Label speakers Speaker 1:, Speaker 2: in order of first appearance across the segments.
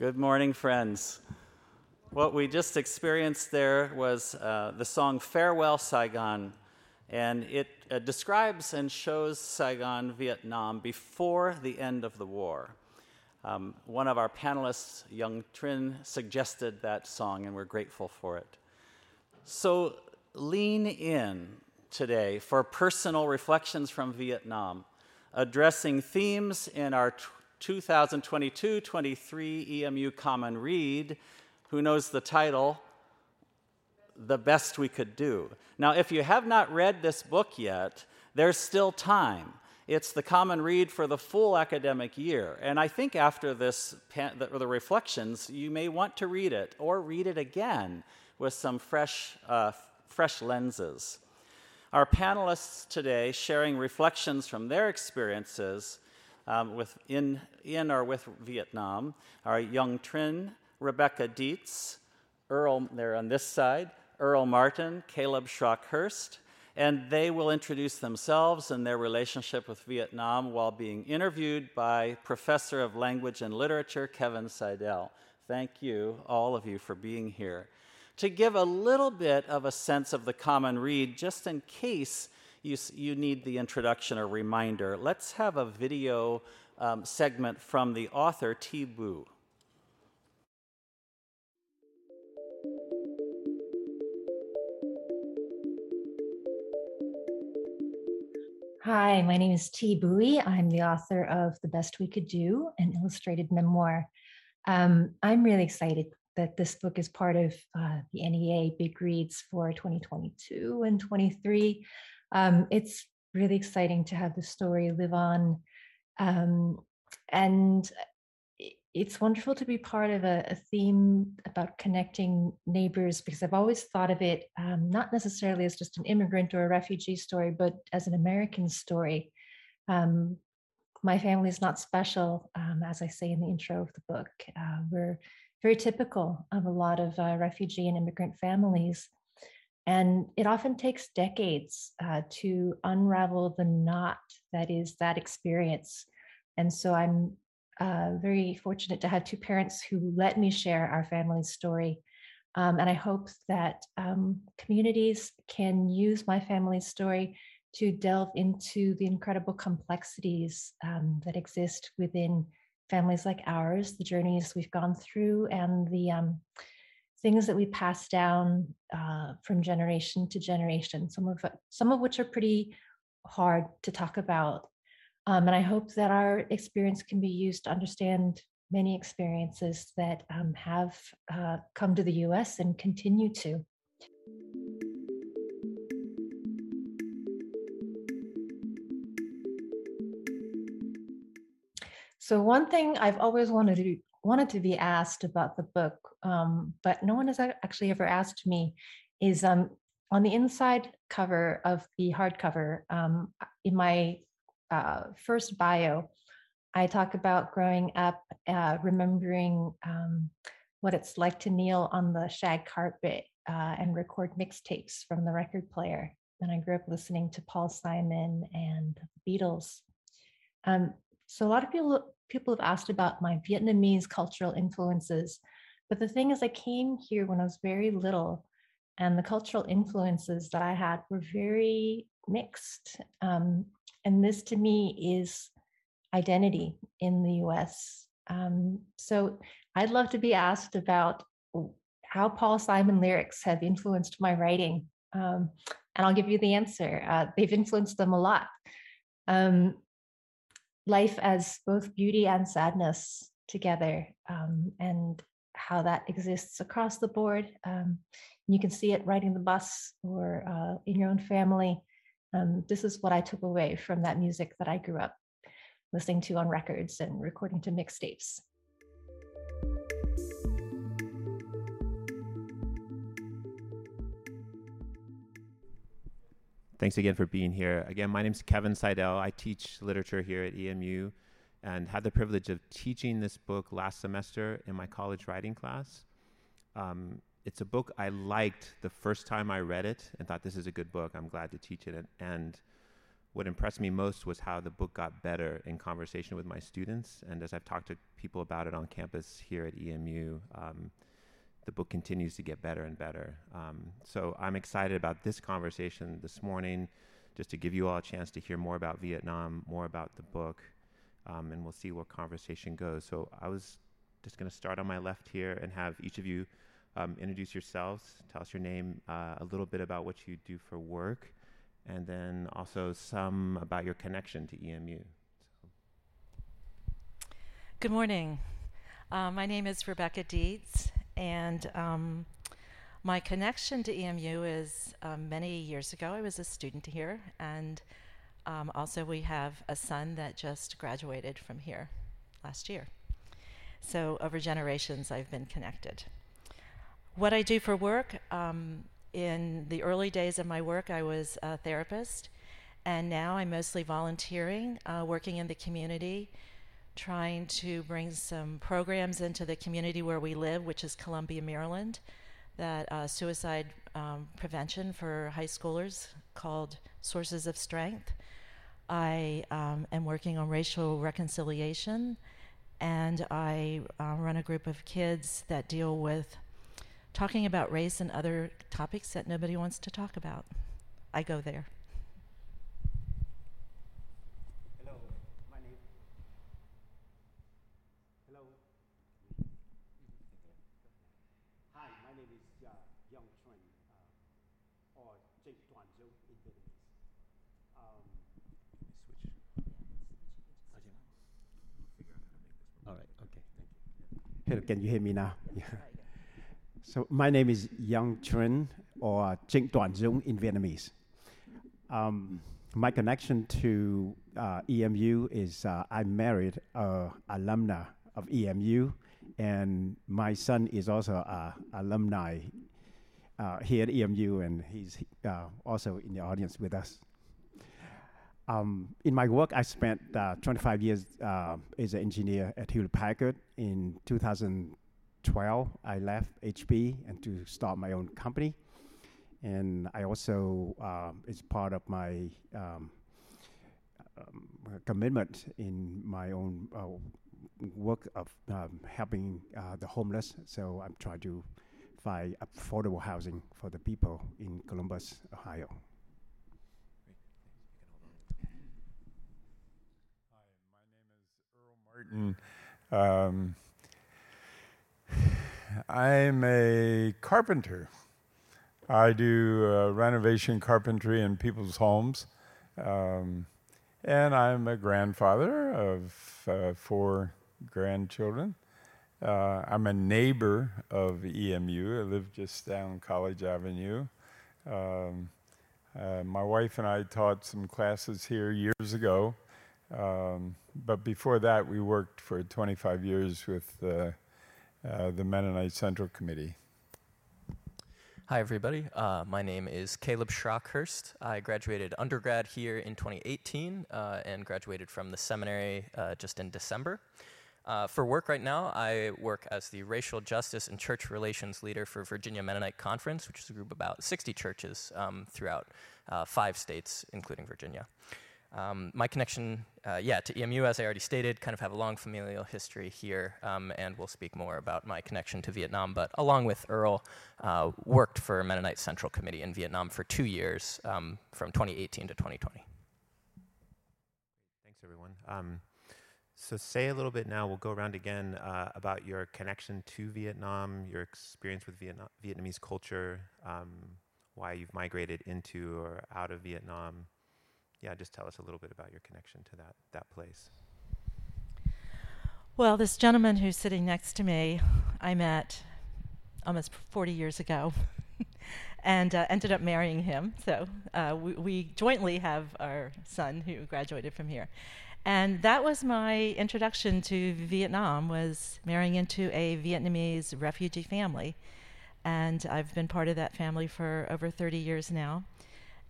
Speaker 1: Good morning, friends. What we just experienced there was uh, the song Farewell Saigon, and it uh, describes and shows Saigon, Vietnam, before the end of the war. Um, one of our panelists, Yung Trinh, suggested that song, and we're grateful for it. So lean in today for personal reflections from Vietnam, addressing themes in our 2022 23 EMU Common Read. Who knows the title? The Best We Could Do. Now, if you have not read this book yet, there's still time. It's the common read for the full academic year. And I think after this, the, reflections, you may want to read it or read it again with some fresh, uh, fresh lenses. Our panelists today sharing reflections from their experiences um, with in, in or with Vietnam are Yung Trinh, Rebecca Dietz, Earl, they're on this side, Earl Martin, Caleb Schrock-Hurst, and they will introduce themselves and their relationship with Vietnam while being interviewed by Professor of Language and Literature Kevin Seidel. Thank you, all of you, for being here. To give a little bit of a sense of the common read, just in case you, you need the introduction or reminder, let's have a video um, segment from the author, Thi Bui.
Speaker 2: Hi, my name is Thi Bui. I'm the author of The Best We Could Do, an illustrated memoir. Um, I'm really excited that this book is part of uh, the NEA Big Reads for 2022 and 23 um, it's really exciting to have the story live on. Um, and it's wonderful to be part of a, a, theme about connecting neighbors because I've always thought of it um, not necessarily as just an immigrant or a refugee story, but as an American story. Um, my family is not special, um, as I say in the intro of the book. Uh, we're very typical of a lot of uh, refugee and immigrant families. And it often takes decades uh, to unravel the knot that is that experience. And so I'm uh, very fortunate to have two parents who let me share our family's story. Um, and I hope that um, communities can use my family's story to delve into the incredible complexities um, that exist within families like ours, the journeys we've gone through, and the um, things that we pass down uh, from generation to generation, some of some of which are pretty hard to talk about. Um, and I hope that our experience can be used to understand many experiences that um, have uh, come to the US and continue to. So, one thing I've always wanted to wanted to be asked about the book, um, but no one has actually ever asked me, is um, on the inside cover of the hardcover, um, in my uh, first bio, I talk about growing up, uh, remembering um, what it's like to kneel on the shag carpet uh, and record mixtapes from the record player. And I grew up listening to Paul Simon and the Beatles. Um, so a lot of people people have asked about my Vietnamese cultural influences. But the thing is, I came here when I was very little, and the cultural influences that I had were very mixed. Um, and this to me is identity in the US. Um, so I'd love to be asked about how Paul Simon lyrics have influenced my writing. Um, and I'll give you the answer. Uh, they've influenced them a lot. Um, life as both beauty and sadness together um, and how that exists across the board. Um, you can see it riding the bus or uh, in your own family. Um, this is what I took away from that music that I grew up listening to on records and recording to mixtapes.
Speaker 3: Thanks again for being here. Again, my name is Kevin Seidel. I teach literature here at EMU and had the privilege of teaching this book last semester in my college writing class. Um, it's a book I liked the first time I read it and thought this is a good book. I'm glad to teach it. And what impressed me most was how the book got better in conversation with my students. And as I've talked to people about it on campus here at EMU, um, the book continues to get better and better. Um, so I'm excited about this conversation this morning, just to give you all a chance to hear more about Vietnam, more about the book, um, and we'll see where conversation goes. So I was just going to start on my left here and have each of you um, introduce yourselves, tell us your name, uh, a little bit about what you do for work, and then also some about your connection to EMU. So.
Speaker 4: Good morning. Uh, my name is Rebecca Dietz, and um, my connection to EMU is um, many years ago. I was a student here, and um, also we have a son that just graduated from here last year. So over generations, I've been connected. What I do for work, um, in the early days of my work, I was a therapist, and now I'm mostly volunteering, uh, working in the community, trying to bring some programs into the community where we live, which is Columbia, Maryland, that uh, suicide um, prevention for high schoolers called Sources of Strength. I um, am working on racial reconciliation, and I uh, run a group of kids that deal with talking about race and other topics that nobody wants to talk about. I go there.
Speaker 5: Hello, my name. Hello. Hi, my name is uh, Yung Trinh, uh, or Jake Duan Zhou in Vietnamese. Um, all right, okay. Can you hear me now? Yeah. So my name is Yang Truong or Trinh Tuan Dung in Vietnamese. Um, my connection to uh, EMU is uh, I married a alumna of EMU, and my son is also a alumni uh, here at EMU, and he's uh, also in the audience with us. Um, in my work, I spent uh, 25 years uh, as an engineer at Hewlett Packard. In 2012, I left HP and to start my own company. And I also, um, it's part of my um, um, commitment in my own uh, work of um, helping uh, the homeless. So I'm trying to find affordable housing for the people in Columbus, Ohio.
Speaker 6: Hi, my name is Earl Martin. Um, I'm a carpenter. I do uh, renovation carpentry in people's homes. Um, and I'm a grandfather of uh, four grandchildren. Uh, I'm a neighbor of EMU. I live just down College Avenue. Um, uh, my wife and I taught some classes here years ago. Um, but before that, we worked for 25 years with uh, uh, the Mennonite Central Committee.
Speaker 7: Hi, everybody. Uh, my name is Caleb Schrock-Hurst. I graduated undergrad here in 2018 uh, and graduated from the seminary uh, just in December. Uh, for work right now, I work as the racial justice and church relations leader for Virginia Mennonite Conference, which is a group of about 60 churches um, throughout five states, including Virginia. Um, my connection, uh, yeah, to EMU, as I already stated, kind of have a long familial history here, um, and we'll speak more about my connection to Vietnam. But along with Earl, uh, worked for Mennonite Central Committee in Vietnam for two years, um, from 2018 to 2020.
Speaker 3: Thanks, everyone. Um, so, say a little bit now. We'll go around again uh, about your connection to Vietnam, your experience with Vietnam, Vietnamese culture, um, why you've migrated into or out of Vietnam yeah, just tell us a little bit about your connection to that, that place.
Speaker 4: Well, this gentleman who's sitting next to me, I met almost 40 years ago and uh, ended up marrying him. So uh, we, we, jointly have our son who graduated from here. And that was my introduction to Vietnam was marrying into a Vietnamese refugee family. And I've been part of that family for over 30 years now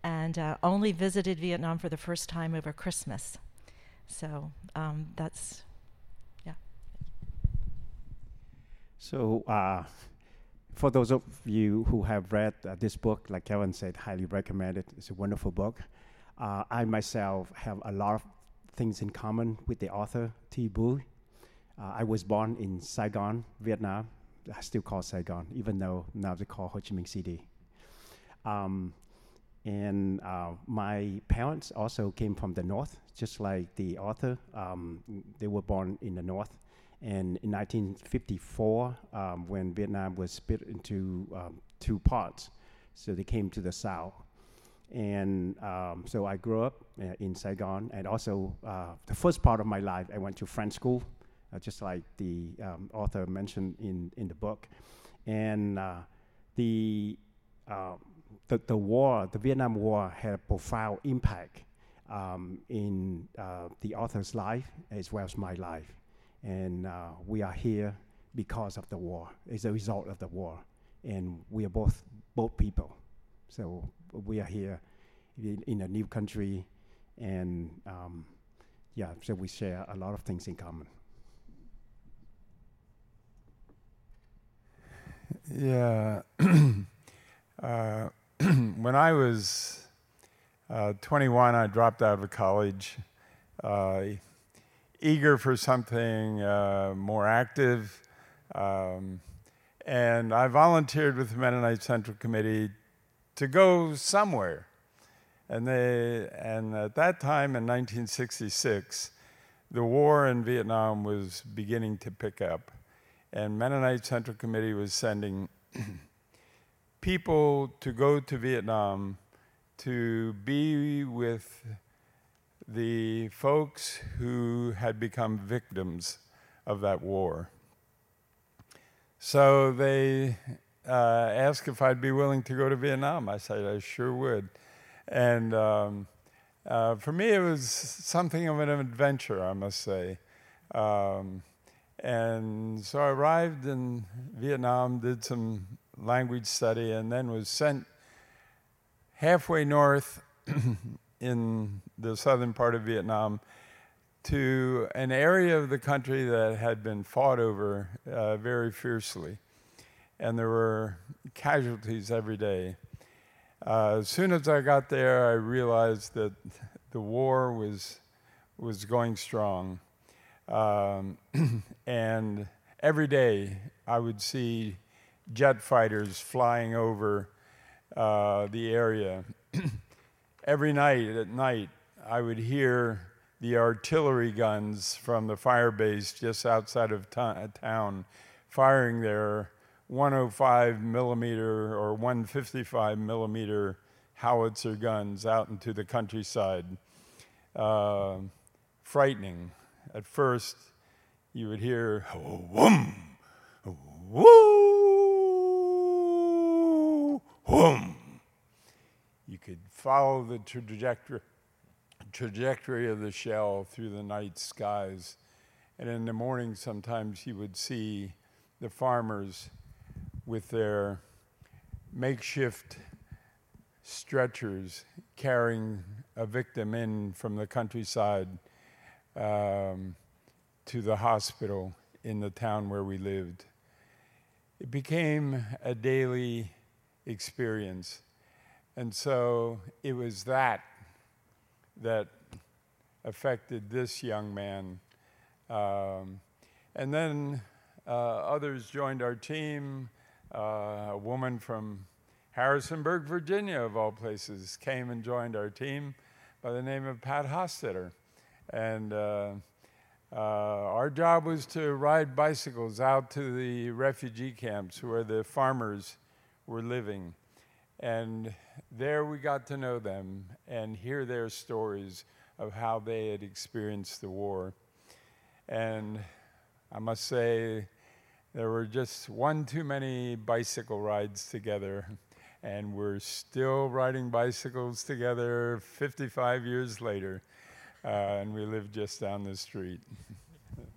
Speaker 4: and uh, only visited Vietnam for the first time over Christmas. So um, that's, yeah.
Speaker 5: So, uh, for those of you who have read uh, this book, like Kevin said, highly recommend it. It's a wonderful book. Uh, I myself have a lot of things in common with the author, Thi Bui. Uh, I was born in Saigon, Vietnam. I still call Saigon, even though now they call Ho Chi Minh City. Um, and uh, my parents also came from the north, just like the author. Um, they were born in the north. And in 1954, um, when Vietnam was split into um, two parts, so they came to the south. And um, so I grew up uh, in Saigon, and also uh, the first part of my life, I went to French school, uh, just like the um, author mentioned in, in the book. And uh, the uh, the, the war, the Vietnam War, had a profound impact um, in uh, the author's life as well as my life. And uh, we are here because of the war, as a result of the war. And we are both, both people. So we are here in, in a new country. And um, yeah, so we share a lot of things in common.
Speaker 6: Yeah. uh, when I was uh, 21, I dropped out of college, uh, eager for something uh, more active. Um, and I volunteered with the Mennonite Central Committee to go somewhere. And, they, and at that time in 1966, the war in Vietnam was beginning to pick up. And Mennonite Central Committee was sending people to go to Vietnam to be with the folks who had become victims of that war. So they uh, asked if I'd be willing to go to Vietnam. I said I sure would. And um, uh, for me, it was something of an adventure, I must say. Um, and so I arrived in Vietnam, did some language study, and then was sent halfway north in the southern part of Vietnam to an area of the country that had been fought over uh, very fiercely. And there were casualties every day. Uh, as soon as I got there, I realized that the war was, was going strong. Um, and every day I would see jet fighters flying over uh, the area. Every night at night, I would hear the artillery guns from the fire base just outside of town firing their 105 millimeter or 155 millimeter howitzer guns out into the countryside. Uh, frightening. At first, you would hear, whoom, woo, boom. You could follow the trajectory, trajectory of the shell through the night skies. And in the morning, sometimes you would see the farmers with their makeshift stretchers carrying a victim in from the countryside um, to the hospital in the town where we lived. It became a daily experience. And so it was that that affected this young man. Um, and then uh, others joined our team. Uh, a woman from Harrisonburg, Virginia, of all places, came and joined our team by the name of Pat Hostetter. And uh, uh, our job was to ride bicycles out to the refugee camps where the farmers were living. And there we got to know them and hear their stories of how they had experienced the war. And I must say, there were just one too many bicycle rides together. And we're still riding bicycles together 55 years later. Uh, and we live just down the street.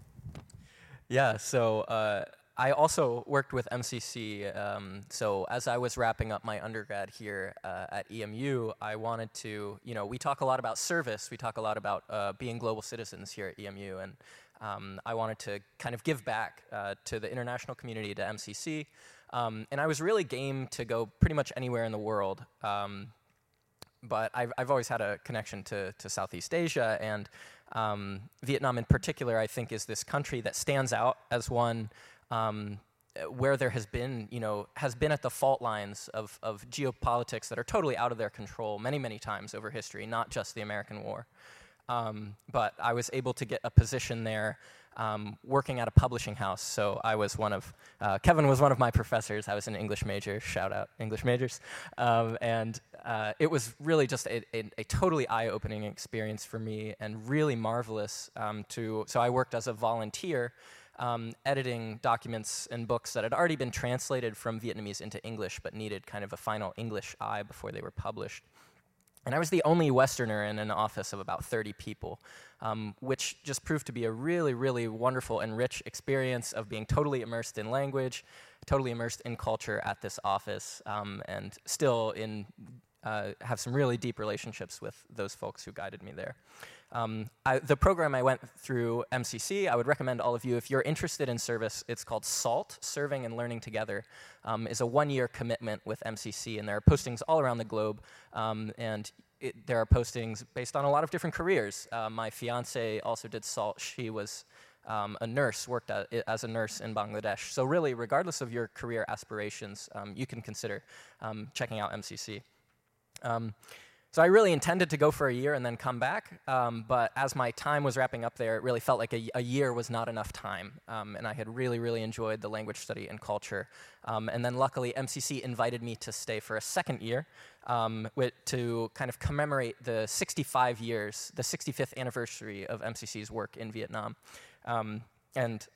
Speaker 7: yeah, so uh, I also worked with MCC. Um, so as I was wrapping up my undergrad here uh, at EMU, I wanted to, you know, we talk a lot about service. We talk a lot about uh, being global citizens here at EMU, and um, I wanted to kind of give back uh, to the international community, to MCC. Um, and I was really game to go pretty much anywhere in the world. Um, but I've, I've always had a connection to, to Southeast Asia, and um, Vietnam in particular, I think, is this country that stands out as one um, where there has been, you know, has been at the fault lines of, of geopolitics that are totally out of their control many, many times over history, not just the American War. Um, but I was able to get a position there um, working at a publishing house. So I was one of, uh, Kevin was one of my professors. I was an English major, shout out English majors. Um, and uh, it was really just a, a, a totally eye opening experience for me and really marvelous um, to, so I worked as a volunteer. Um, editing documents and books that had already been translated from Vietnamese into English but needed kind of a final English eye before they were published. And I was the only Westerner in an office of about 30 people, um, which just proved to be a really, really wonderful and rich experience of being totally immersed in language, totally immersed in culture at this office, um, and still in uh, have some really deep relationships with those folks who guided me there. Um, I, the program I went through, MCC, I would recommend all of you, if you're interested in service, it's called SALT, Serving and Learning Together, um, is a one-year commitment with MCC, and there are postings all around the globe, um, and it, there are postings based on a lot of different careers. Uh, my fiance also did SALT. She was um, a nurse, worked at, as a nurse in Bangladesh. So really, regardless of your career aspirations, um, you can consider um, checking out MCC. So I really intended to go for a year and then come back, um, but as my time was wrapping up there, it really felt like a, a year was not enough time, um, and I had really, really enjoyed the language study and culture. Um, and then luckily, MCC invited me to stay for a second year um, with, to kind of commemorate the 65 years, the 65th anniversary of MCC's work in Vietnam. Um, and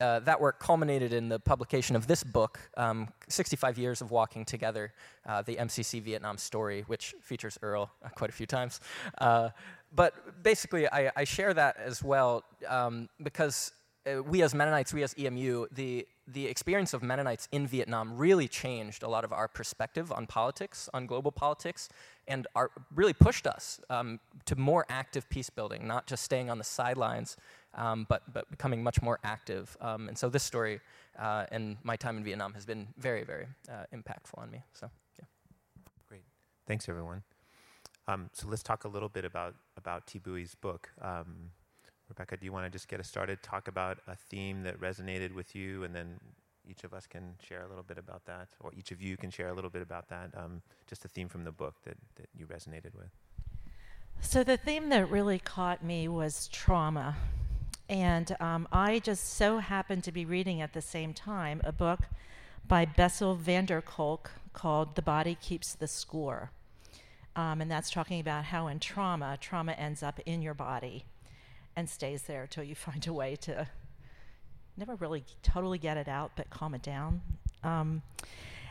Speaker 7: uh, that work culminated in the publication of this book, um, 65 Years of Walking Together, uh, the MCC Vietnam story, which features Earl uh, quite a few times. Uh, but basically, I, I, share that as well um, because uh, we as Mennonites, we as EMU, the, the experience of Mennonites in Vietnam really changed a lot of our perspective on politics, on global politics, and our, really pushed us um, to more active peace building, not just staying on the sidelines um, but, but becoming much more active. Um, and so this story uh, and my time in Vietnam has been very, very uh, impactful on me. So, yeah.
Speaker 3: Great. Thanks, everyone. Um, so let's talk a little bit about, about Thi Bui's book. Um, Rebecca, do you want to just get us started? Talk about a theme that resonated with you, and then each of us can share a little bit about that, or each of you can share a little bit about that. Um, just a theme from the book that, that you resonated with.
Speaker 4: So, the theme that really caught me was trauma. And um, I just so happened to be reading at the same time a book by Bessel van der Kolk called The Body Keeps the Score. Um, and that's talking about how in trauma, trauma ends up in your body and stays there until you find a way to never really totally get it out, but calm it down. Um,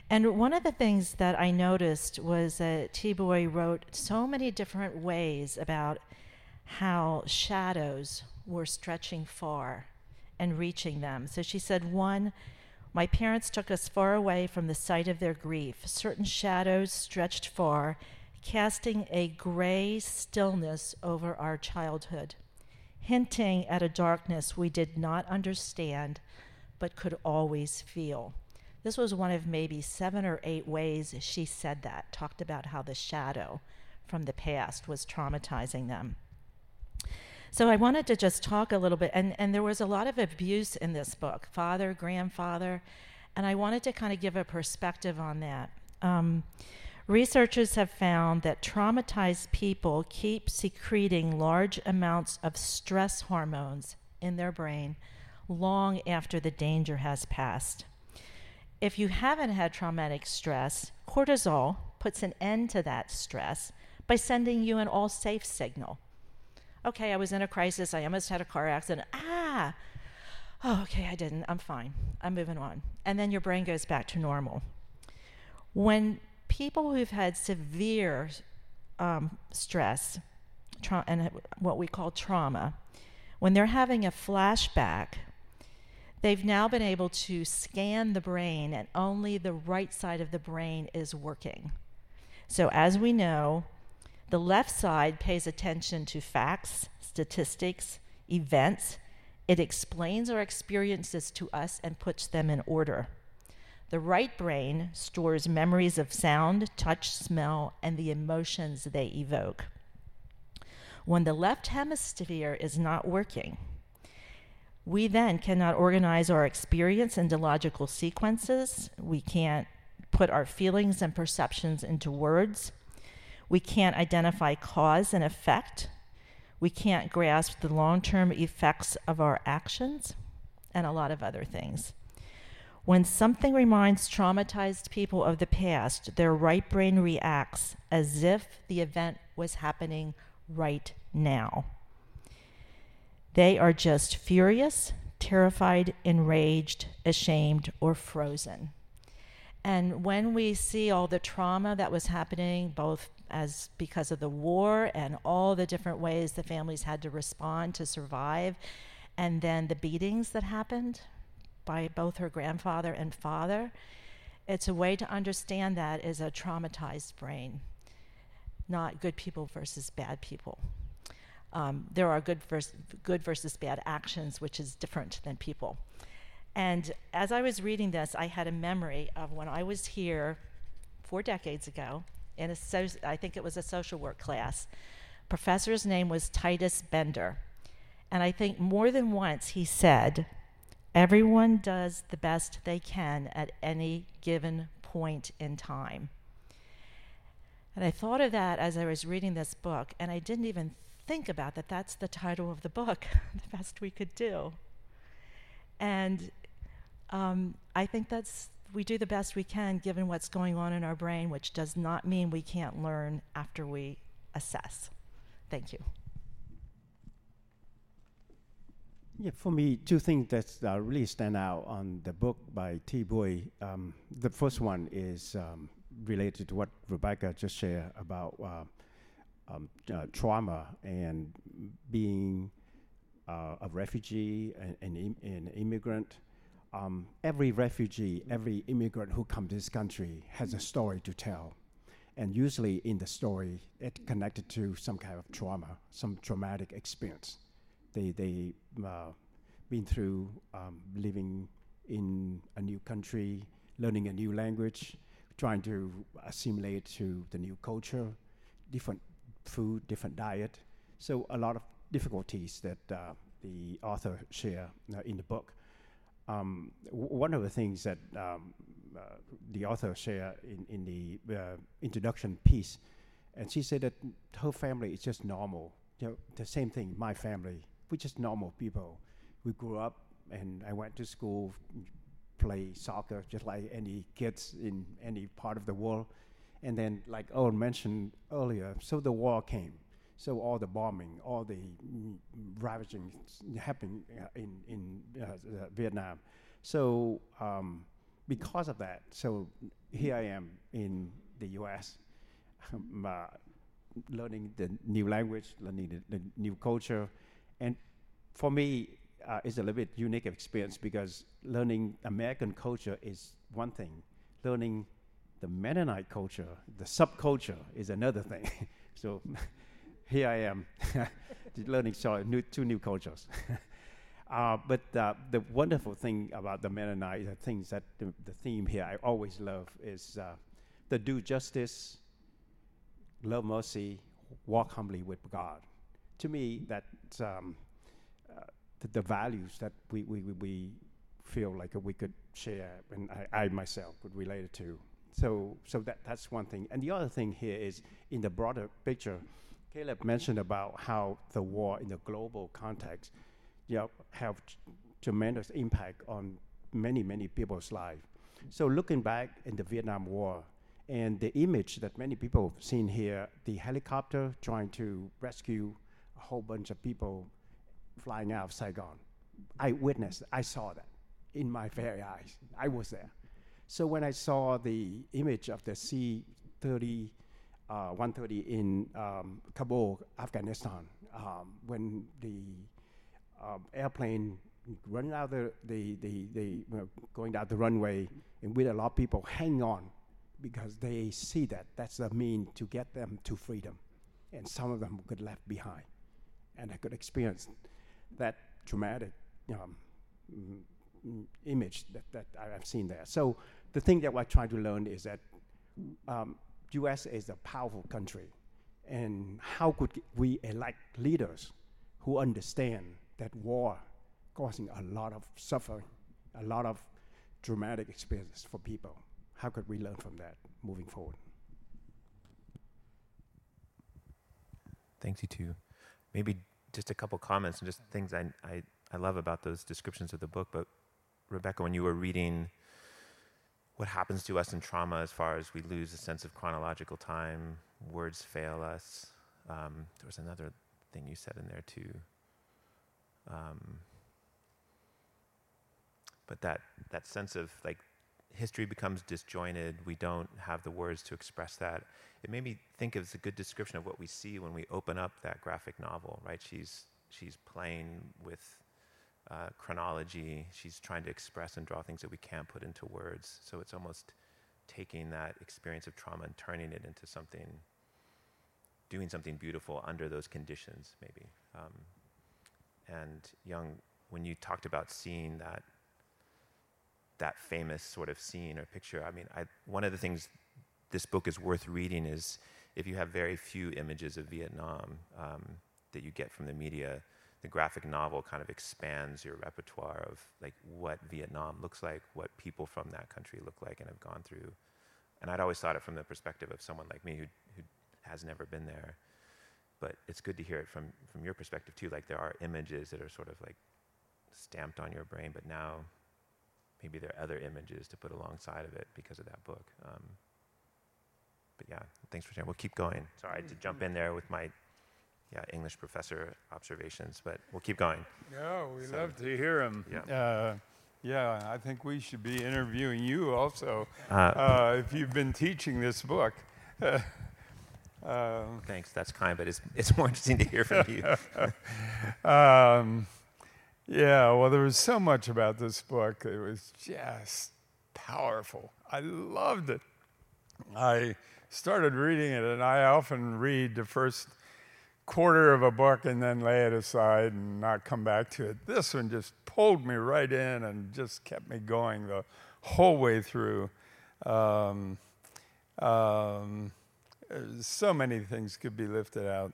Speaker 4: and one of the things that I noticed was that Thi Bui wrote so many different ways about how shadows were stretching far and reaching them. So she said, one, my parents took us far away from the sight of their grief. Certain shadows stretched far, casting a gray stillness over our childhood, hinting at a darkness we did not understand but could always feel. This was one of maybe seven or eight ways she said that, talked about how the shadow from the past was traumatizing them. So I wanted to just talk a little bit, and, and there was a lot of abuse in this book father, grandfather, and I wanted to kind of give a perspective on that. Um, researchers have found that traumatized people keep secreting large amounts of stress hormones in their brain long after the danger has passed. If you haven't had traumatic stress, cortisol puts an end to that stress by sending you an all safe signal okay, I was in a crisis. I almost had a car accident. Ah, oh, okay, I didn't. I'm fine. I'm moving on. And then your brain goes back to normal. When people who've had severe um, stress tra- and what we call trauma, when they're having a flashback, they've now been able to scan the brain, and only the right side of the brain is working. So, as we know, the left side pays attention to facts, statistics, events. It explains our experiences to us and puts them in order. The right brain stores memories of sound, touch, smell, and the emotions they evoke. When the left hemisphere is not working, we then cannot organize our experience into logical sequences. We can't put our feelings and perceptions into words. We can't identify cause and effect. We can't grasp the long term effects of our actions, and a lot of other things. When something reminds traumatized people of the past, their right brain reacts as if the event was happening right now. They are just furious, terrified, enraged, ashamed, or frozen. And when we see all the trauma that was happening, both as because of the war and all the different ways the families had to respond to survive, and then the beatings that happened, by both her grandfather and father. It's a way to understand that is a traumatized brain, not good people versus bad people. Um, there are good, vers- good versus bad actions, which is different than people. And as I was reading this, I had a memory of when I was here four decades ago in a so- I think it was a social work class. Professor's name was Titus Bender. And I think more than once he said, Everyone does the best they can at any given point in time. And I thought of that as I was reading this book, and I didn't even think about that that's the title of the book, The Best We Could Do. And um, I think that's, we do the best we can given what's going on in our brain, which does not mean we can't learn after we assess. Thank you.
Speaker 5: Yeah, for me, two things that uh, really stand out on the book by Thi Bui. Um, the first one is um, related to what Rebecca just shared about uh, um, uh, trauma and being uh, a refugee and an, Im- immigrant. Um, every refugee, every immigrant who comes to this country has a story to tell. And usually in the story, it's connected to some kind of trauma, some traumatic experience they they uh, been through um, living in a new country, learning a new language, trying to assimilate to the new culture, different food, different diet. So a lot of difficulties that uh, the author share uh, in the book. Um, one of the things that um, uh, the author share in, in the uh, introduction piece, and she said that her family is just normal. You know, the same thing, my family we're just normal people. We grew up, and I went to school, play soccer just like any kids in any part of the world. And then, like Owen mentioned earlier, so the war came. So all the bombing, all the ravaging happening in in uh, uh, Vietnam. So um, because of that, so here I am in the U.S. Um, uh, learning the new language, learning the, the new culture, and for me, uh, it's a little bit unique experience because learning American culture is one thing. Learning the Mennonite culture, the subculture, is another thing. so here I am, learning new, two new cultures. uh, but uh, the wonderful thing about the Mennonite, the things that the, the theme here I always love is uh, the do justice, love mercy, walk humbly with God to me, that um, uh, the, the, values that we, we, we feel like we could share, and I, I myself would relate it to. So, so that, that's one thing. And the other thing here is in the broader picture, Caleb mentioned about how the war in the global context you know, have t- tremendous impact on many, many people's lives. So looking back in the Vietnam War, and the image that many people have seen here, the helicopter trying to rescue a whole bunch of people flying out of Saigon. I witnessed, I saw that in my very eyes. I was there. So when I saw the image of the C 30, uh, 130 in um, Kabul, Afghanistan, um, when the um, airplane running out the, the, the, the going down the runway, and with a lot of people hang on because they see that. That's the mean to get them to freedom, and some of them get left behind. And I could experience that traumatic um, mm, image that, that I've seen there. So the thing that I try to learn is that um, U.S. is a powerful country, and how could we elect leaders who understand that war causing a lot of suffering, a lot of dramatic experiences for people? How could we learn from that moving forward?
Speaker 3: Thanks, you too. Maybe just a couple comments and just things I, I, I love about those descriptions of the book. But Rebecca, when you were reading what happens to us in trauma as far as we lose a sense of chronological time, words fail us. Um, there was another thing you said in there too. Um, but that, that sense of like history becomes disjointed, we don't have the words to express that. It made me think of it's a good description of what we see when we open up that graphic novel, right? She's, she's playing with uh, chronology. She's trying to express and draw things that we can't put into words. So it's almost taking that experience of trauma and turning it into something, doing something beautiful under those conditions, maybe. Um, and Yung, when you talked about seeing that that famous sort of scene or picture, I mean, I, one of the things this book is worth reading is if you have very few images of Vietnam um, that you get from the media, the graphic novel kind of expands your repertoire of like what Vietnam looks like, what people from that country look like and have gone through. And I'd always thought it from the perspective of someone like me who, who has never been there. But it's good to hear it from, from your perspective too. Like there are images that are sort of like stamped on your brain, but now maybe there are other images to put alongside of it because of that book. Um, but yeah, thanks for sharing. We'll keep going. Sorry, to jump in there with my yeah, English professor observations, but we'll keep going.
Speaker 6: No, we so, love to hear them.
Speaker 3: Yeah.
Speaker 6: Uh, yeah, I think we should be interviewing you also uh, uh, if you've been teaching this book.
Speaker 3: Um, Thanks, that's kind, but it's, it's more interesting to hear from you.
Speaker 6: um, yeah, well, there was so much about this book. It was just powerful. I loved it. I started reading it, and I often read the first quarter of a book and then lay it aside and not come back to it. This one just pulled me right in and just kept me going the whole way through. Um, um, so many things could be lifted out.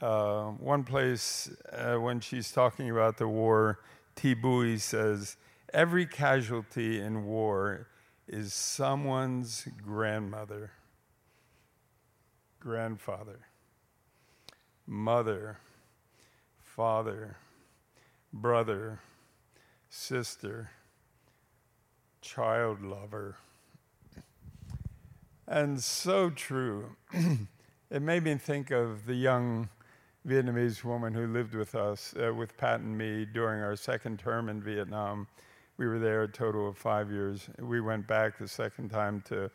Speaker 6: Uh, one place, uh, when she's talking about the war, Thi Bui says, Every casualty in war is someone's grandmother, grandfather mother, father, brother, sister, child lover. And so true. it made me think of the young Vietnamese woman who lived with us, uh, with Pat and me, during our second term in Vietnam. We were there a total of five years. We went back the second time to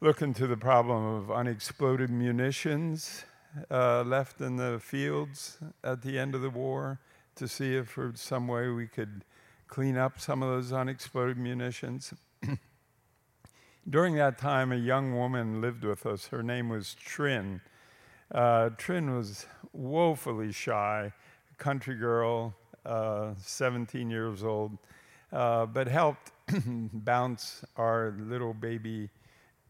Speaker 6: look into the problem of unexploded munitions uh, left in the fields at the end of the war to see if for some way we could clean up some of those unexploded munitions. During that time, a young woman lived with us. Her name was Trin. Uh, Trin was woefully shy, country girl, uh, 17 years old, uh, but helped bounce our little baby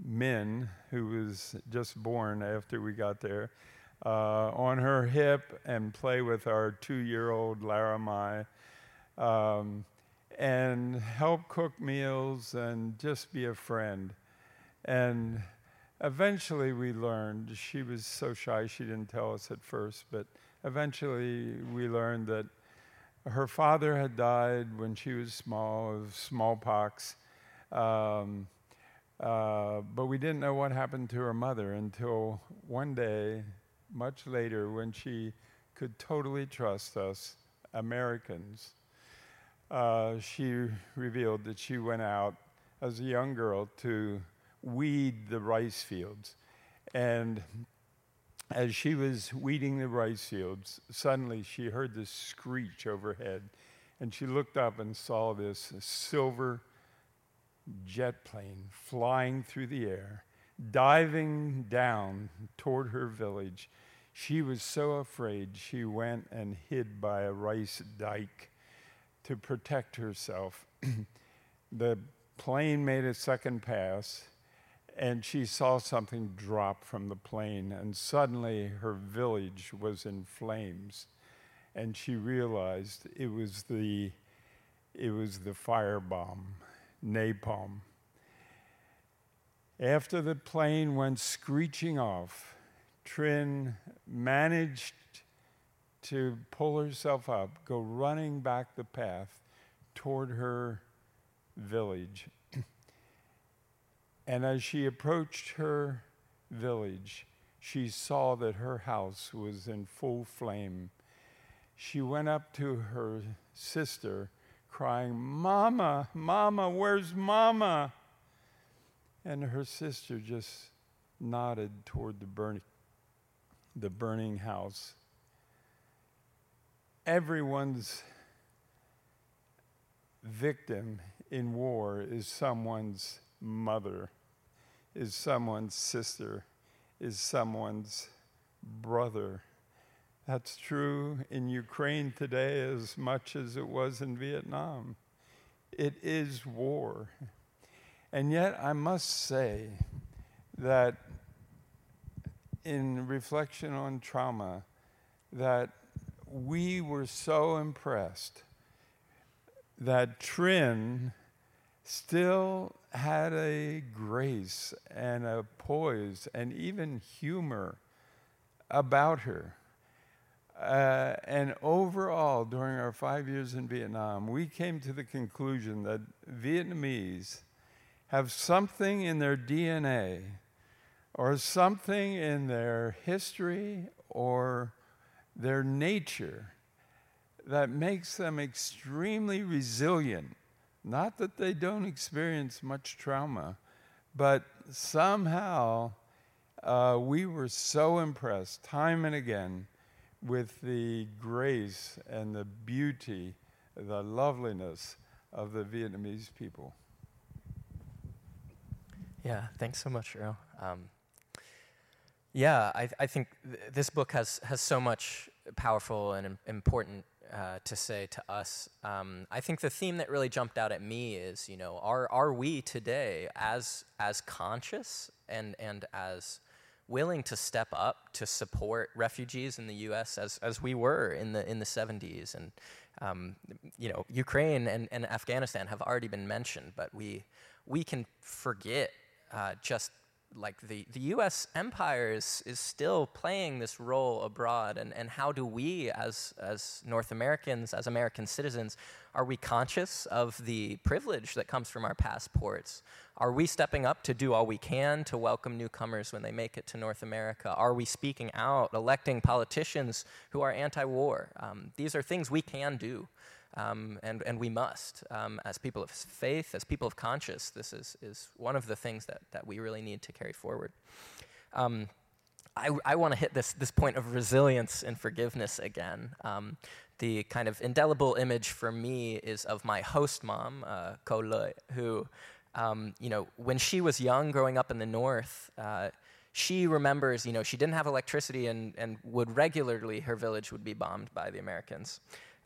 Speaker 6: Min, who was just born after we got there, uh, on her hip and play with our two year old Laramie um, and help cook meals and just be a friend. And eventually we learned, she was so shy she didn't tell us at first, but eventually we learned that her father had died when she was small of smallpox. Um, uh, but we didn't know what happened to her mother until one day, much later, when she could totally trust us, Americans. Uh, she revealed that she went out as a young girl to weed the rice fields. And as she was weeding the rice fields, suddenly she heard this screech overhead. And she looked up and saw this silver jet plane flying through the air, diving down toward her village. She was so afraid she went and hid by a rice dike to protect herself. the plane made a second pass, and she saw something drop from the plane, and suddenly her village was in flames. And she realized it was the, it was the firebomb, napalm. After the plane went screeching off, Trin managed to pull herself up, go running back the path toward her village. and as she approached her village, she saw that her house was in full flame. She went up to her sister, crying, Mama, Mama, where's Mama? And her sister just nodded toward the burning, the burning house. Everyone's victim in war is someone's mother, is someone's sister, is someone's brother. That's true in Ukraine today as much as it was in Vietnam. It is war. And yet, I must say that in reflection on trauma, that we were so impressed that Trin still had a grace and a poise and even humor about her. Uh, and overall, during our five years in Vietnam, we came to the conclusion that Vietnamese have something in their DNA or something in their history or their nature that makes them extremely resilient. Not that they don't experience much trauma, but somehow uh, we were so impressed time and again with the grace and the beauty, the loveliness of the Vietnamese people.
Speaker 7: Yeah, thanks so much, Earl. Um, yeah, I, I think th- this book has, has so much powerful and Im- important uh, to say to us. Um, I think the theme that really jumped out at me is, you know, are, are we today as, as conscious and, and as willing to step up to support refugees in the U.S. as, as we were in the, in the 70s? And, um, you know, Ukraine and, and Afghanistan have already been mentioned, but we, we can forget uh, just like the, the US empire is, is still playing this role abroad and, and how do we as, as North Americans, as American citizens, are we conscious of the privilege that comes from our passports? Are we stepping up to do all we can to welcome newcomers when they make it to North America? Are we speaking out, electing politicians who are anti-war? Um, these are things we can do. Um, and, and we must. Um, as people of faith, as people of conscience, this is, is one of the things that, that we really need to carry forward. Um, I, I want to hit this, this point of resilience and forgiveness again. Um, the kind of indelible image for me is of my host mom, uh, Ko who, um, you know, when she was young growing up in the north, uh, she remembers, you know, she didn't have electricity and, and would regularly, her village would be bombed by the Americans.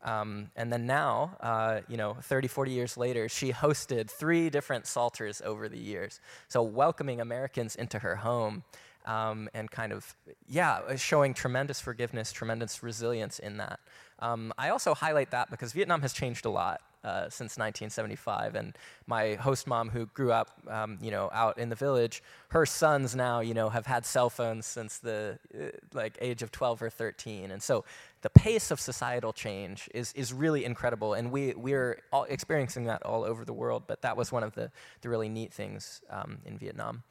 Speaker 7: Um, and then now, uh, you know, 30, 40 years later, she hosted three different SALTers over the years. So welcoming Americans into her home um, and kind of, yeah, showing tremendous forgiveness, tremendous resilience in that. Um, I also highlight that because Vietnam has changed a lot. Uh, since 1975. And my host mom, who grew up, um, you know, out in the village, her sons now, you know, have had cell phones since the uh, like age of 12 or 13. And so the pace of societal change is is really incredible, and we we're experiencing that all over the world. But that was one of the the really neat things um, in Vietnam.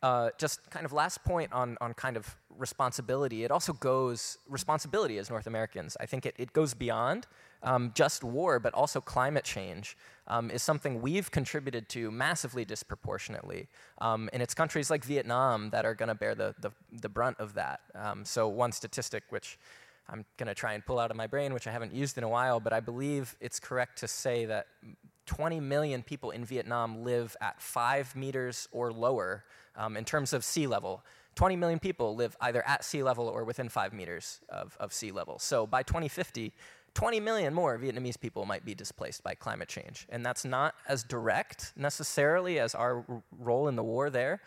Speaker 7: Uh, just kind of last point on, on kind of responsibility. It also goes, responsibility as North Americans, I think it, it goes beyond um, just war, but also climate change, um, is something we've contributed to massively disproportionately. Um, and it's countries like Vietnam that are going to bear the, the, the, brunt of that. Um, so, one statistic which I'm going to try and pull out of my brain, which I haven't used in a while, but I believe it's correct to say that 20 million people in Vietnam live at five meters or lower um, in terms of sea level. 20 million people live either at sea level or within five meters of, of sea level. So by 2050, 20 million more Vietnamese people might be displaced by climate change. And that's not as direct necessarily as our r- role in the war there.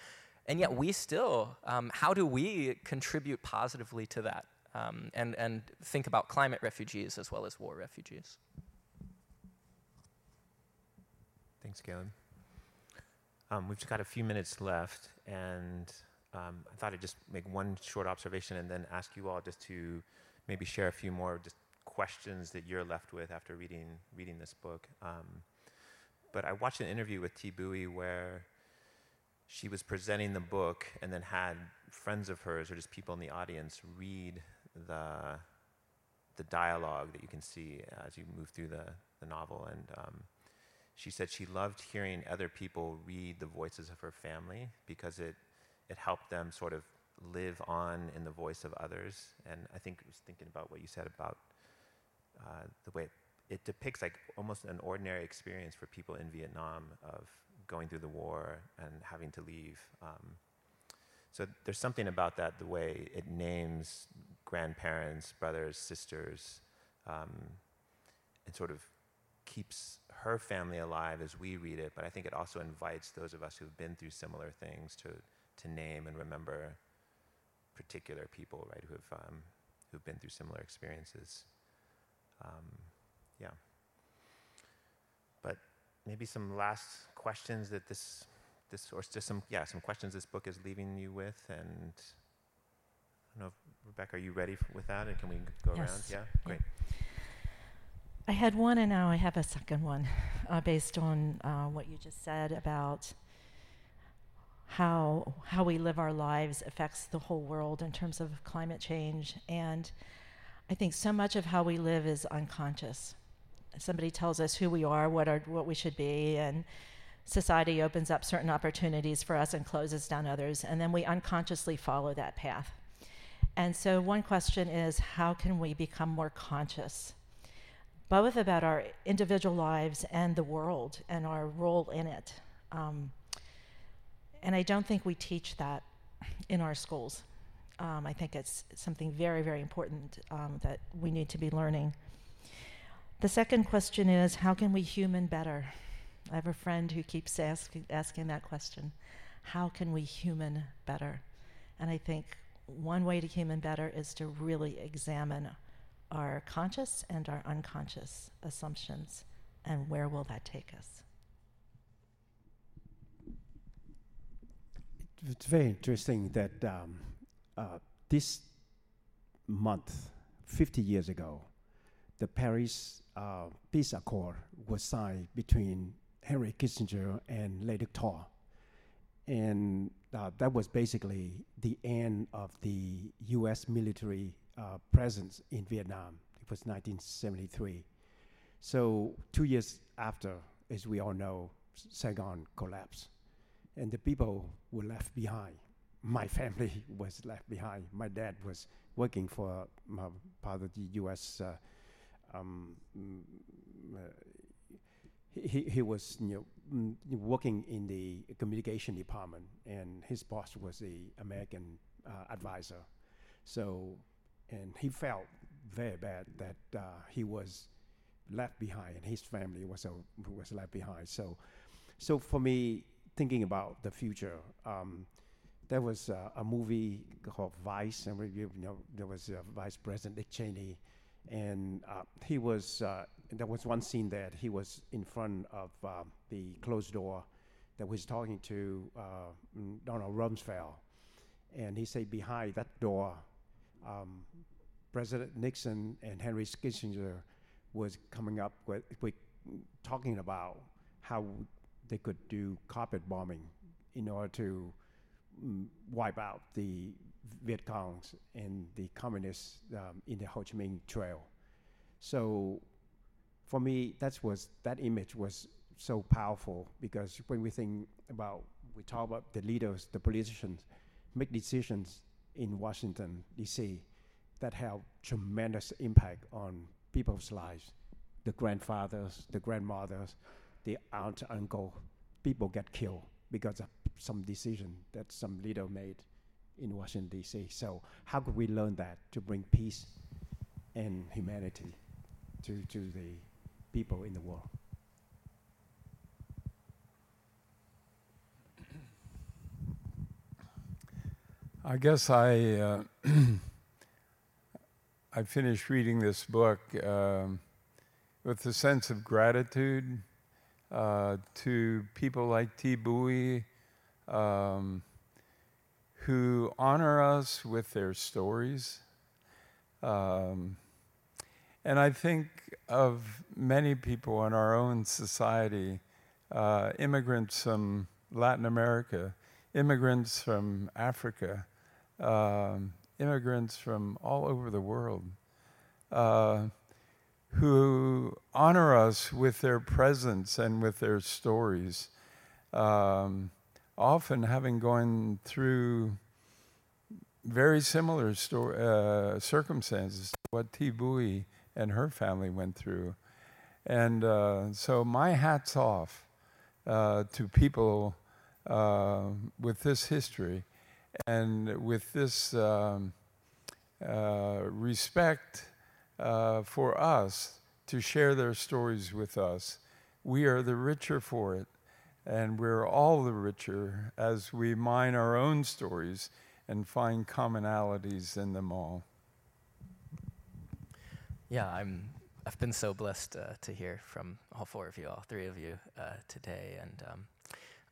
Speaker 7: And yet, we still, um, how do we contribute positively to that um, and, and think about climate refugees as well as war refugees?
Speaker 3: Thanks, Caleb. Um, we've just got a few minutes left, and um, I thought I'd just make one short observation and then ask you all just to maybe share a few more just questions that you're left with after reading reading this book. Um, but I watched an interview with Thi Bui where she was presenting the book and then had friends of hers or just people in the audience read the the dialogue that you can see as you move through the, the novel and um, she said she loved hearing other people read the voices of her family because it it helped them sort of live on in the voice of others. And I think I was thinking about what you said about uh, the way it, it, depicts like almost an ordinary experience for people in Vietnam of going through the war and having to leave. Um, so there's something about that, the way it names grandparents, brothers, sisters, um, and sort of keeps her family alive as we read it. But I think it also invites those of us who've been through similar things to to name and remember particular people, right, who have um, who've been through similar experiences. Um, yeah. But maybe some last questions that this this or just some yeah some questions this book is leaving you with, and I don't know, if, Rebecca, are you ready f- with that? And can we go
Speaker 4: yes.
Speaker 3: around? Yeah, great.
Speaker 4: I had one, and now I have a second one, uh, based on uh, what you just said about how how we live our lives affects the whole world in terms of climate change and I think so much of how we live is unconscious. Somebody tells us who we are, what are what we should be and society opens up certain opportunities for us and closes down others and then we unconsciously follow that path. And so one question is how can we become more conscious both about our individual lives and the world and our role in it. Um, and I don't think we teach that in our schools. Um, I think it's something very, very important um, that we need to be learning. The second question is how can we human better? I have a friend who keeps ask, asking that question how can we human better? And I think one way to human better is to really examine our conscious and our unconscious assumptions and where will that take us?
Speaker 5: it's very interesting that um, uh, this month, 50 years ago, the Paris uh, Peace Accord was signed between Henry Kissinger and Le Duc Tho. And uh, that was basically the end of the US military uh, presence in Vietnam. It was 1973. So, two years after, as we all know, Saigon collapsed and the people were left behind. My family was left behind. My dad was working for uh, part of the U.S. Uh, um, mm, uh, he, he was you know, mm, working in the communication department, and his boss was the American uh, advisor. So, and he felt very bad that uh, he was left behind, and his family was uh, was left behind. So, so for me, thinking about the future. Um, there was uh, a movie called Vice, and you know there was Vice President Dick Cheney, and uh, he was. Uh, there was one scene that he was in front of uh, the closed door, that was talking to Donald Rumsfeld, and he said behind that door, um, President Nixon and Henry Kissinger was coming up with, with talking about how they could do carpet bombing in order to mm, wipe out the Viet Congs and the communists um, in the Ho Chi Minh Trail. So for me, that was that image was so powerful because when we think about we talk about the leaders, the politicians make decisions in Washington D.C. that have tremendous impact on people's lives, the grandfathers, the grandmothers, the aunt, uncle, people get killed because of some decision that some leader made in Washington D.C. So how could we learn that to bring peace and humanity? to, to the people in the world.
Speaker 6: I guess I uh, I finished reading this book um, with a sense of gratitude uh, to people like Thi Bui, um, who honor us with their stories. Um, and I think of many people in our own society, uh, immigrants from Latin America, immigrants from Africa, um, immigrants from all over the world, uh, who honor us with their presence and with their stories, um, often having gone through very similar sto- uh, circumstances to what Thi Bui and her family went through. And uh, so my hat's off uh, to people uh, with this history and with this um, uh, respect uh, for us to share their stories with us. We are the richer for it, and we're all the richer as we mine our own stories and find commonalities in them all.
Speaker 7: Yeah, I'm. I've been so blessed uh, to hear from all four of you, all three of you uh, today, and um,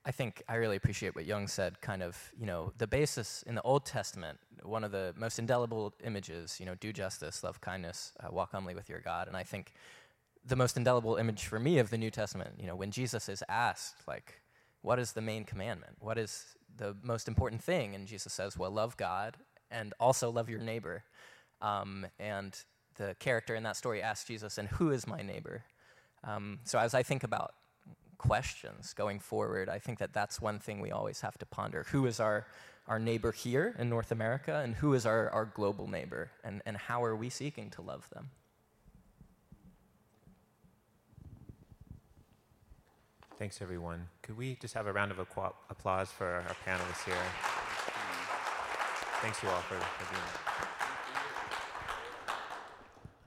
Speaker 7: I think I really appreciate what Yung said. Kind of, you know, the basis in the Old Testament, one of the most indelible images, you know, do justice, love kindness, uh, walk humbly with your God, and I think the most indelible image for me of the New Testament, you know, when Jesus is asked, like, what is the main commandment? What is the most important thing? And Jesus says, well, love God and also love your neighbor. Um, and the character in that story asks Jesus, and who is my neighbor? Um, so as I think about questions going forward, I think that that's one thing we always have to ponder. Who is our, our neighbor here in North America, and who is our, our global neighbor, and, and how are we seeking to love them?
Speaker 3: Thanks, everyone. Could we just have a round of applause for our panelists here? Thanks, you all, for, for being
Speaker 1: here.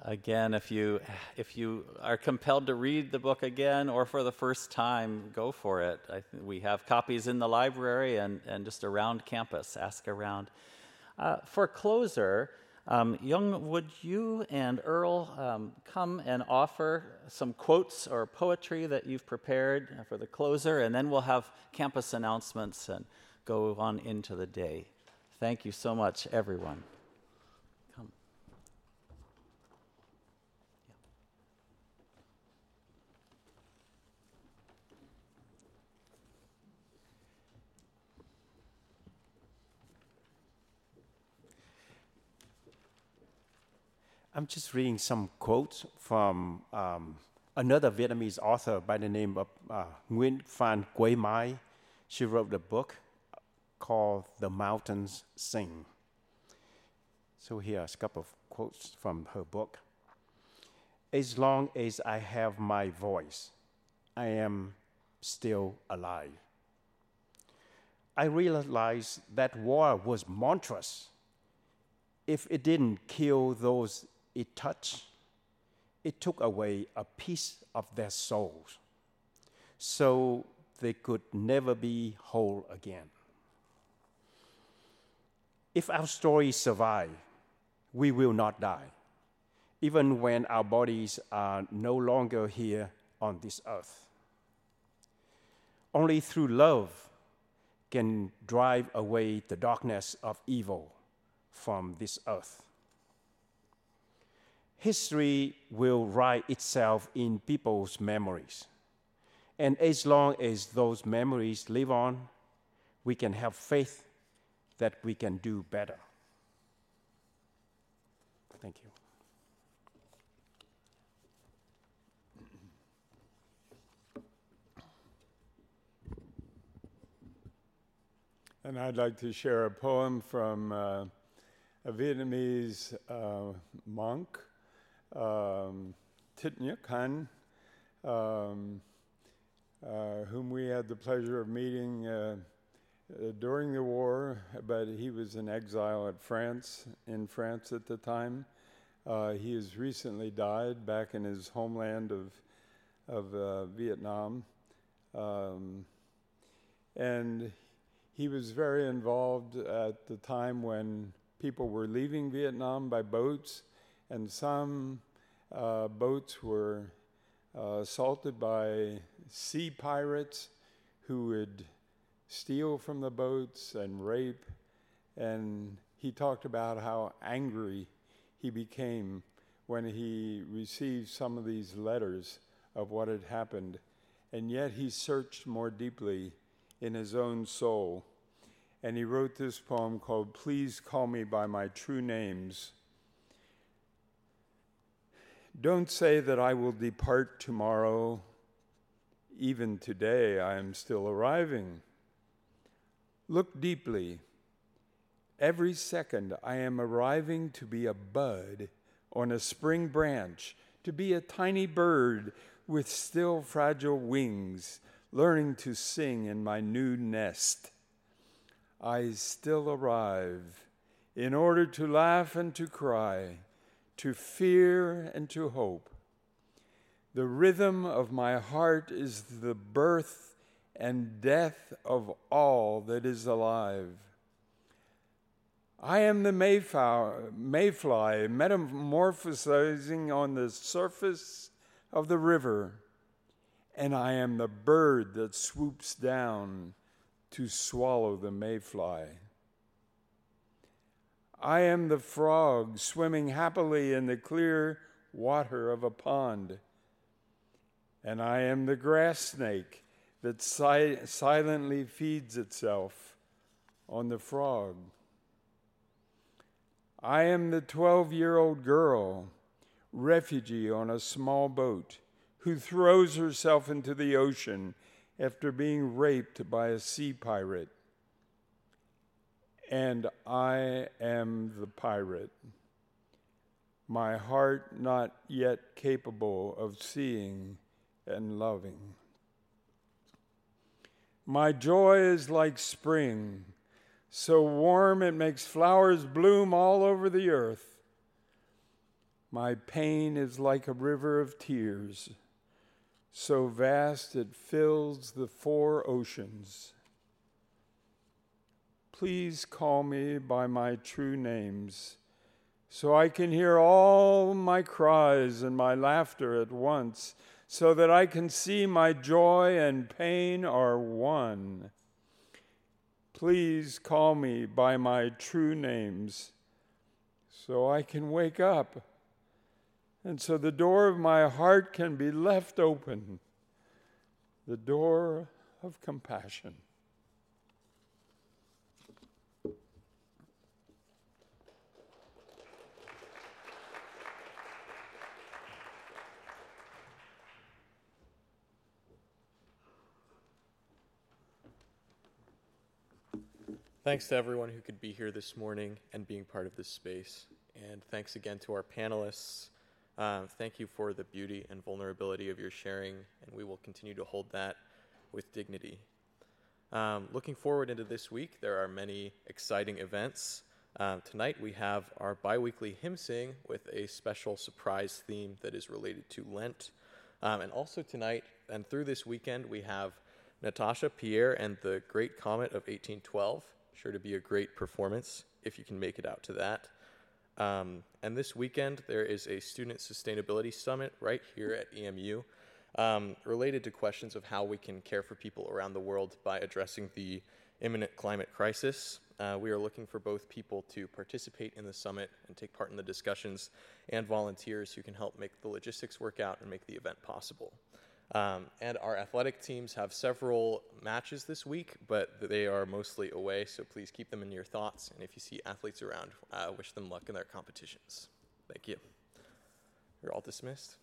Speaker 1: Again, if you, if you are compelled to read the book again or for the first time, go for it. we have copies in the library and, and just around campus. Ask around. Uh, for closer, um, Yung, would you and Earl um, come and offer some quotes or poetry that you've prepared for the closer, and then we'll have campus announcements and go on into the day. Thank you so much, everyone.
Speaker 5: I'm just reading some quotes from um, another Vietnamese author by the name of uh, Nguyen Phan Quế Mai. She wrote a book called The Mountains Sing. So here's a couple of quotes from her book. As long as I have my voice, I am still alive. I realized that war was monstrous if it didn't kill those it touched, it took away a piece of their souls. So they could never be whole again. If our stories survive, we will not die, even when our bodies are no longer here on this earth. Only through love can drive away the darkness of evil from this earth history will write itself in people's memories. And as long as those memories live on, we can have faith that we can do better. Thank you.
Speaker 6: And I'd like to share a poem from uh, a Vietnamese uh, monk um, Thich Nhat um, uh, whom we had the pleasure of meeting uh, uh, during the war, but he was in exile at France, in France at the time. Uh, he has recently died back in his homeland of, of uh, Vietnam. Um, and he was very involved at the time when people were leaving Vietnam by boats, and some uh, boats were uh, assaulted by sea pirates who would steal from the boats and rape. And he talked about how angry he became when he received some of these letters of what had happened. And yet he searched more deeply in his own soul. And he wrote this poem called Please Call Me by My True Names. Don't say that I will depart tomorrow. Even today, I am still arriving. Look deeply. Every second, I am arriving to be a bud on a spring branch, to be a tiny bird with still fragile wings learning to sing in my new nest. I still arrive in order to laugh and to cry, to fear and to hope. The rhythm of my heart is the birth and death of all that is alive. I am the mayfly metamorphosizing on the surface of the river and I am the bird that swoops down to swallow the mayfly. I am the frog swimming happily in the clear water of a pond. And I am the grass snake that si- silently feeds itself on the frog. I am the 12 year old girl, refugee on a small boat who throws herself into the ocean after being raped by a sea pirate. And I am the pirate, my heart not yet capable of seeing and loving. My joy is like spring, so warm it makes flowers bloom all over the earth. My pain is like a river of tears so vast it fills the four oceans. Please call me by my true names, so I can hear all my cries and my laughter at once, so that I can see my joy and pain are one. Please call me by my true names, so I can wake up and so the door of my heart can be left open the door of compassion.
Speaker 8: Thanks to everyone who could be here this morning and being part of this space. And thanks again to our panelists um, thank you for the beauty and vulnerability of your sharing, and we will continue to hold that with dignity. Um, looking forward into this week, there are many exciting events. Um, tonight we have our biweekly hymn sing with a special surprise theme that is related to Lent. Um, and also tonight and through this weekend, we have Natasha Pierre and the Great Comet of 1812. Sure to be a great performance if you can make it out to that. Um, and this weekend, there is a Student Sustainability Summit right here at EMU um, related to questions of how we can care for people around the world by addressing the imminent climate crisis. Uh, we are looking for both people to participate in the summit and take part in the discussions and volunteers who can help make the logistics work out and make the event possible. Um, and our athletic teams have several matches this week, but they are mostly away, so please keep them in your thoughts. And if you see athletes around, uh, wish them luck in their competitions. Thank you. You're all dismissed.